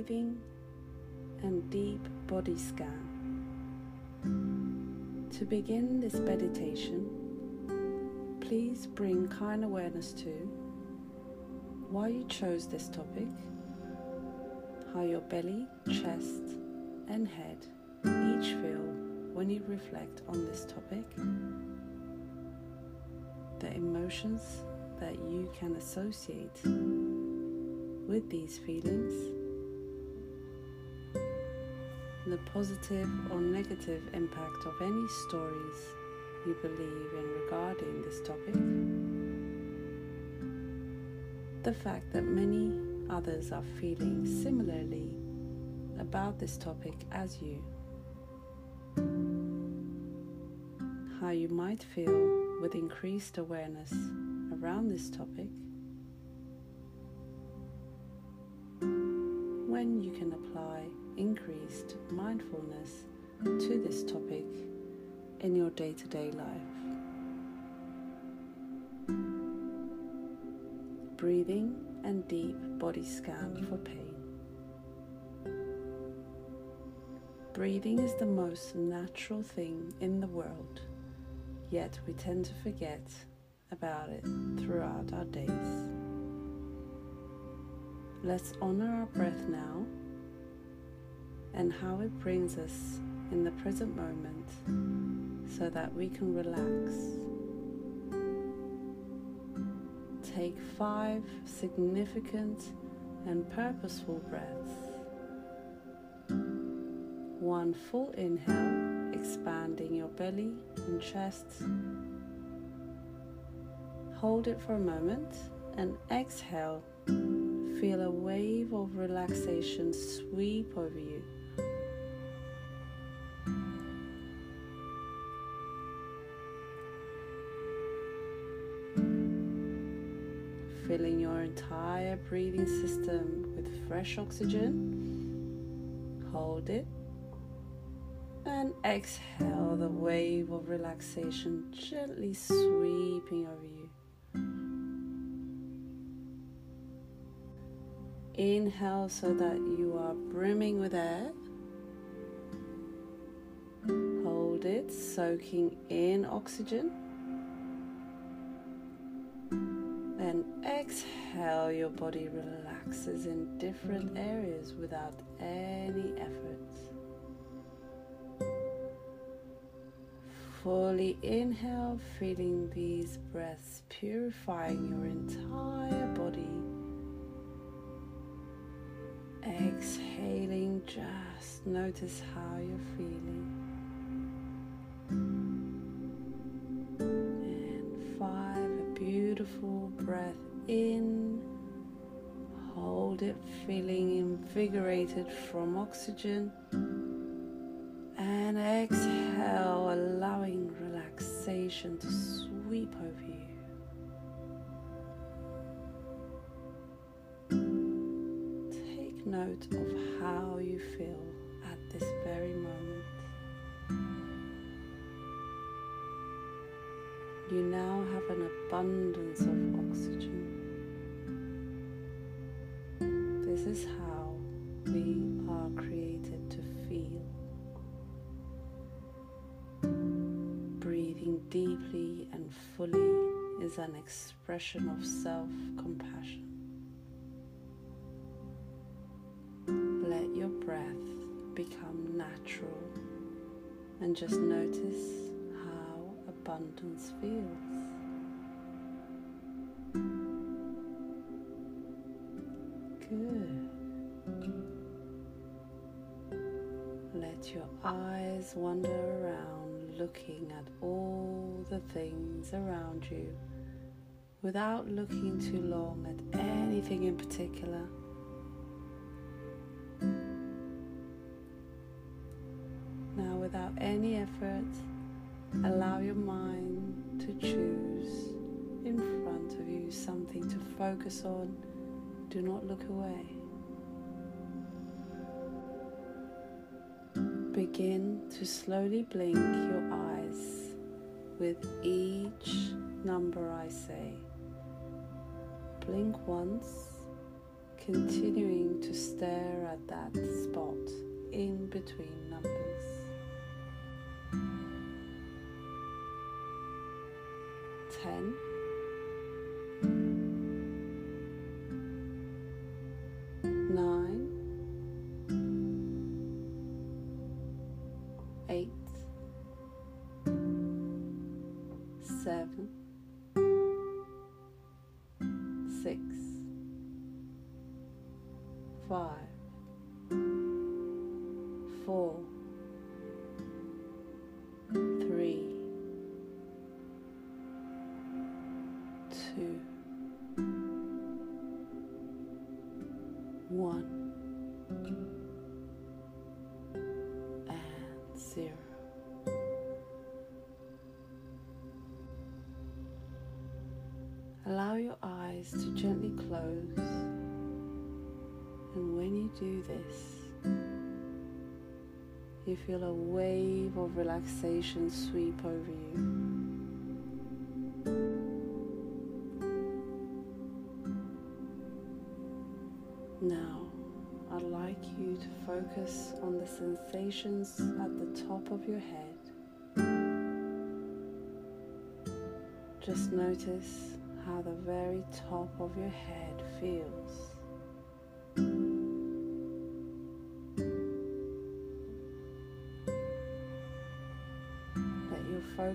breathing and deep body scan. To begin this meditation, please bring kind awareness to why you chose this topic, how your belly, chest, and head each feel when you reflect on this topic, the emotions that you can associate with these feelings, the positive or negative impact of any stories you believe in regarding this topic, the fact that many others are feeling similarly about this topic as you, how you might feel with increased awareness around this topic, you can apply increased mindfulness to this topic in your day to day life. Breathing and deep body scan for pain. Breathing is the most natural thing in the world, yet we tend to forget about it throughout our days. Let's honor our breath now and how it brings us in the present moment so that we can relax. Take five significant and purposeful breaths. One full inhale, expanding your belly and chest. Hold it for a moment and exhale. Feel a wave of relaxation sweep over you. Breathing system with fresh oxygen. Hold it and exhale the wave of relaxation gently sweeping over you. Inhale so that you are brimming with air. Hold it, soaking in oxygen. Exhale, your body relaxes in different areas without any effort. Fully inhale, feeling these breaths purifying your entire body. Exhaling, just notice how you're feeling. And five, a beautiful breath in. It, feeling invigorated from oxygen. And exhale, allowing relaxation to sweep over you. Take note of how you feel at this very moment. You now have an abundance of oxygen. This is how we are created to feel. Breathing deeply and fully is an expression of self compassion. Let your breath become natural and just notice how abundance feels. Good. Let your eyes wander around looking at all the things around you without looking too long at anything in particular. Now, without any effort, allow your mind to choose in front of you something to focus on. Do not look away. Begin to slowly blink your eyes with each number I say. Blink once, continuing to stare at that spot in between numbers. Ten. Four. Three. Two. One. And zero. Allow your eyes to gently close, and when you do this, you feel a wave of relaxation sweep over you. Now, I'd like you to focus on the sensations at the top of your head. Just notice how the very top of your head feels.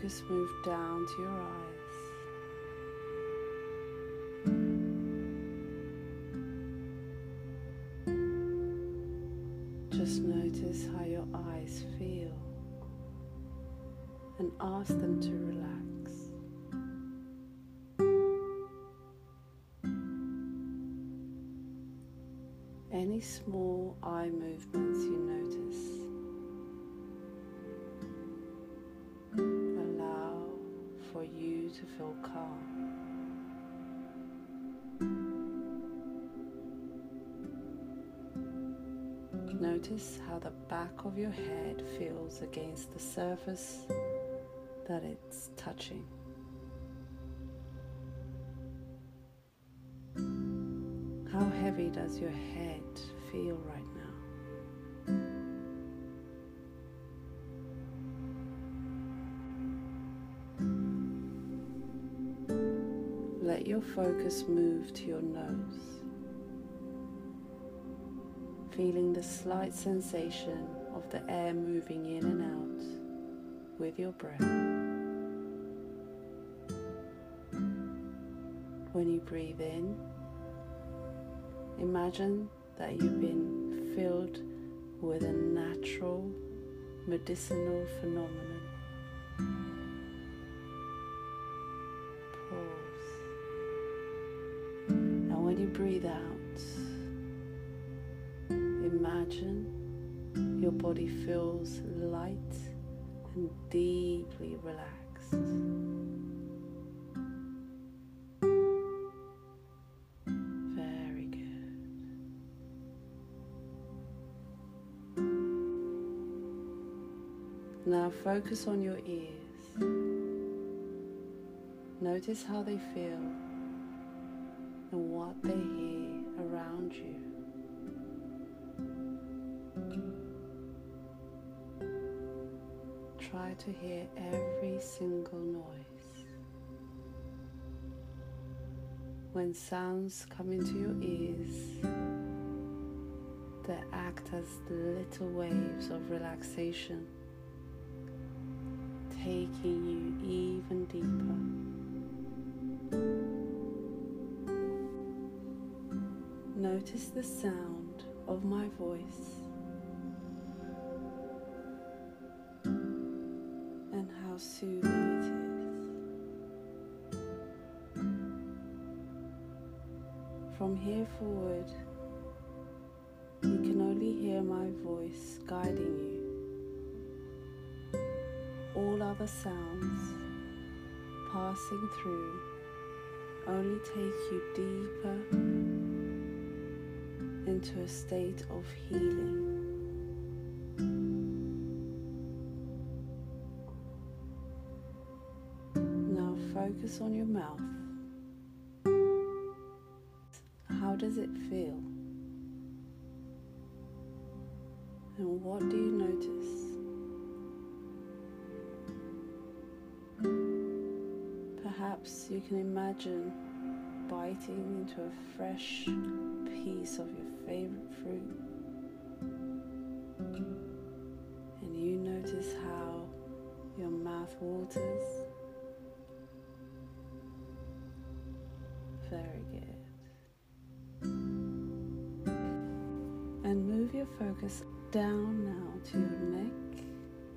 Focus move down to your eyes. Just notice how your eyes feel and ask them to relax. Any small eye movements you notice, Notice how the back of your head feels against the surface that it's touching. How heavy does your head feel right now? Let your focus move to your nose, feeling the slight sensation of the air moving in and out with your breath. When you breathe in, imagine that you've been filled with a natural medicinal phenomenon. Pause. And when you breathe out, imagine your body feels light and deeply relaxed. Very good. Now focus on your ears. Notice how they feel and what they hear around you. Try to hear every single noise. When sounds come into your ears, they act as little waves of relaxation, taking you even deeper. Notice the sound of my voice how soothing it is. From here forward, you can only hear my voice guiding you. All other sounds passing through only take you deeper into a state of healing. focus on your mouth. How does it feel? And what do you notice? Perhaps you can imagine biting into a fresh piece of your favorite fruit. And you notice how your mouth waters. Move your focus down now to your neck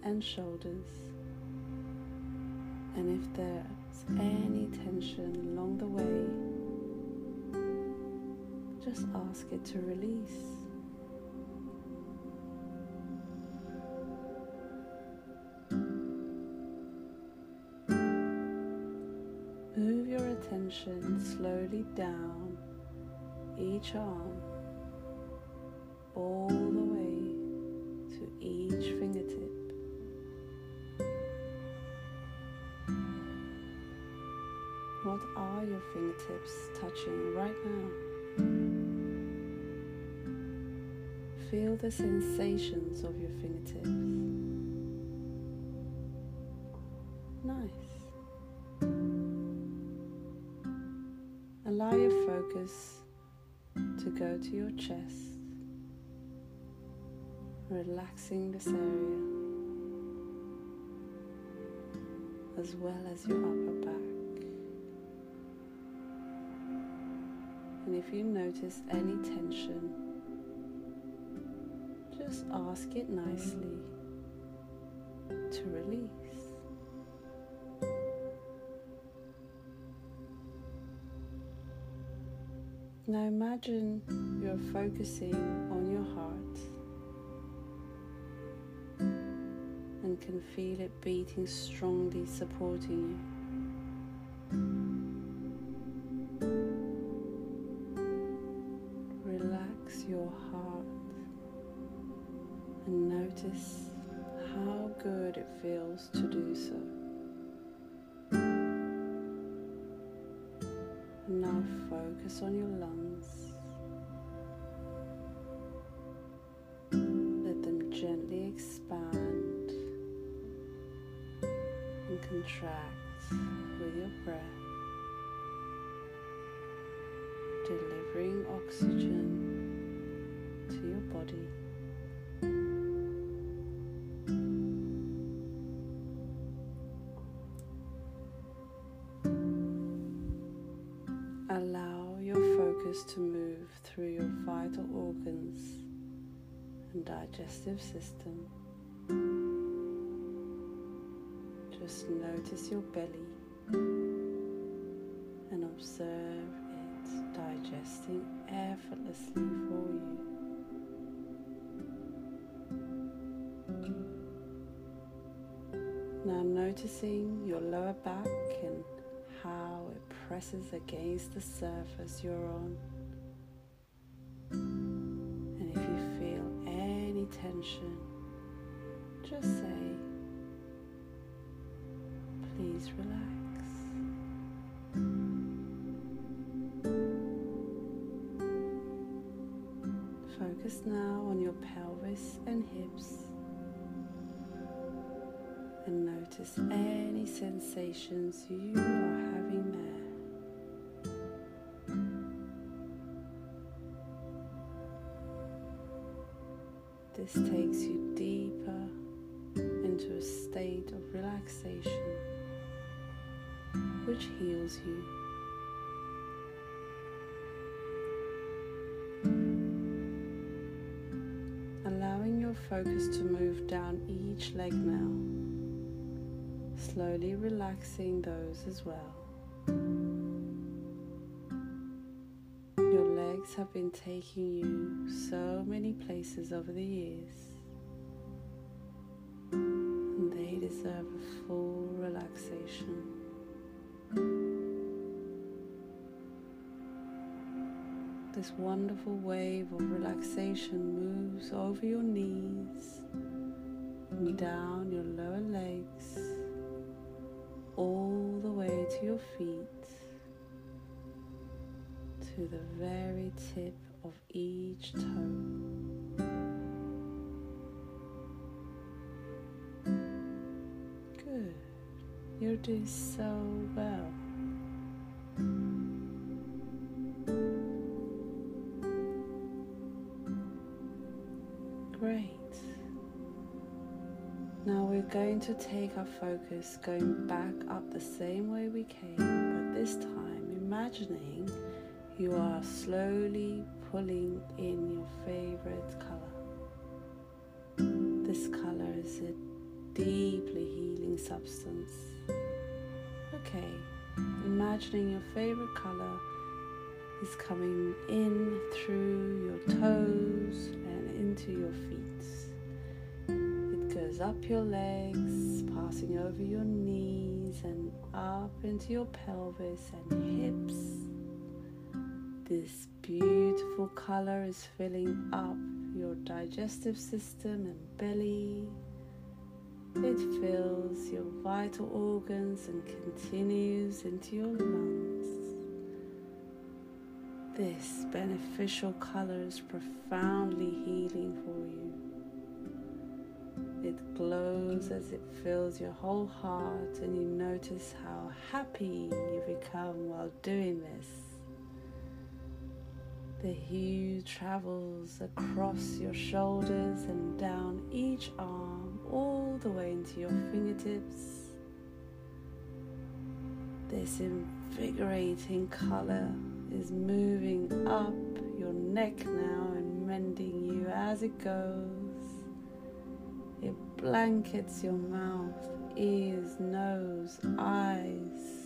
and shoulders. And if there's any tension along the way, just ask it to release. Move your attention slowly down each arm, all the way to each fingertip. What are your fingertips touching right now? Feel the sensations of your fingertips. Nice. Allow your focus to go to your chest, relaxing this area as well as your upper back. And if you notice any tension, just ask it nicely to release. Now imagine you're focusing on your heart and can feel it beating strongly, supporting you. Relax your heart and notice how good it feels to do so. Now focus on your lungs. And contract with your breath, delivering oxygen to your body. Allow your focus to move through your vital organs and digestive system. Just notice your belly and observe it digesting effortlessly for you. Now noticing your lower back and how it presses against the surface you're on. Relax. Focus now on your pelvis and hips and notice any sensations you are having there. This takes you which heals you. Allowing your focus to move down each leg now slowly relaxing those as well. Your legs have been taking you so many places over the years, deserve a full relaxation. this wonderful wave of relaxation moves over your knees and down your lower legs, all the way to your feet, to the very tip of each toe. Good. You're doing so well. To take our focus going back up the same way we came, but this time imagining you are slowly pulling in your favorite color. This color is a deeply healing substance. Okay, imagining your favorite color is coming in through your toes and into your feet. Up your legs, passing over your knees and up into your pelvis and hips. This beautiful color is filling up your digestive system and belly. It fills your vital organs and continues into your lungs. This beneficial color is profoundly healing for you. It glows as it fills your whole heart, and you notice how happy you become while doing this. The hue travels across your shoulders and down each arm, all the way into your fingertips. This invigorating color is moving up your neck now and mending you as it goes. It blankets your mouth, ears, nose, eyes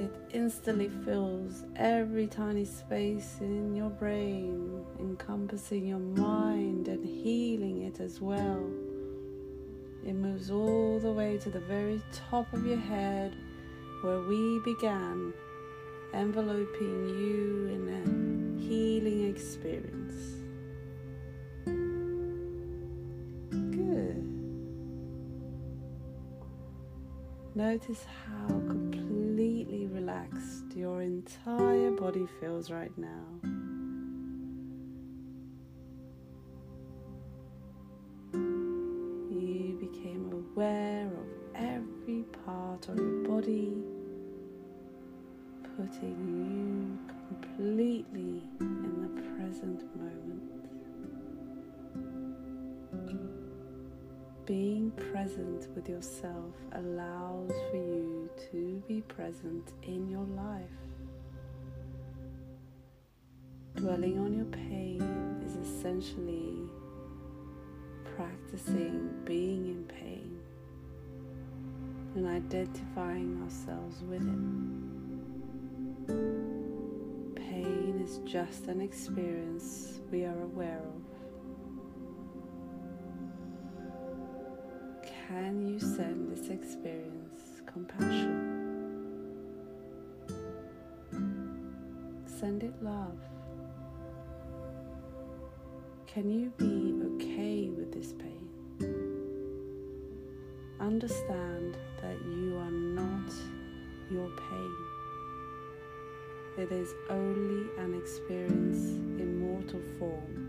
It instantly fills every tiny space in your brain, encompassing your mind and healing it as well. It moves all the way to the very top of your head where we began, enveloping you in a healing experience. Notice how completely relaxed your entire body feels right now. Dwelling on your pain is essentially practicing being in pain and identifying ourselves with it. Pain is just an experience we are aware of. Can you send this experience compassion? Send it love. Can you be okay with this pain? Understand that you are not your pain. It is only an experience in mortal form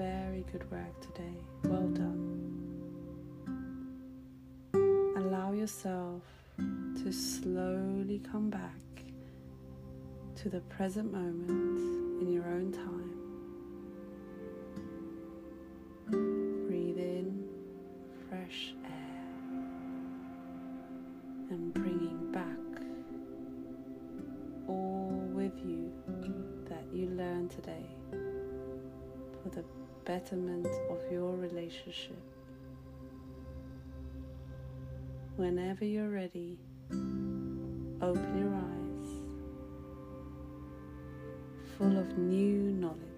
Very good work today. Well done. Allow yourself to slowly come back to the present moment in your own time. Breathe in fresh air and bringing back all with you that you learned today for the betterment of your relationship. Whenever you're ready, open your eyes, full of new knowledge.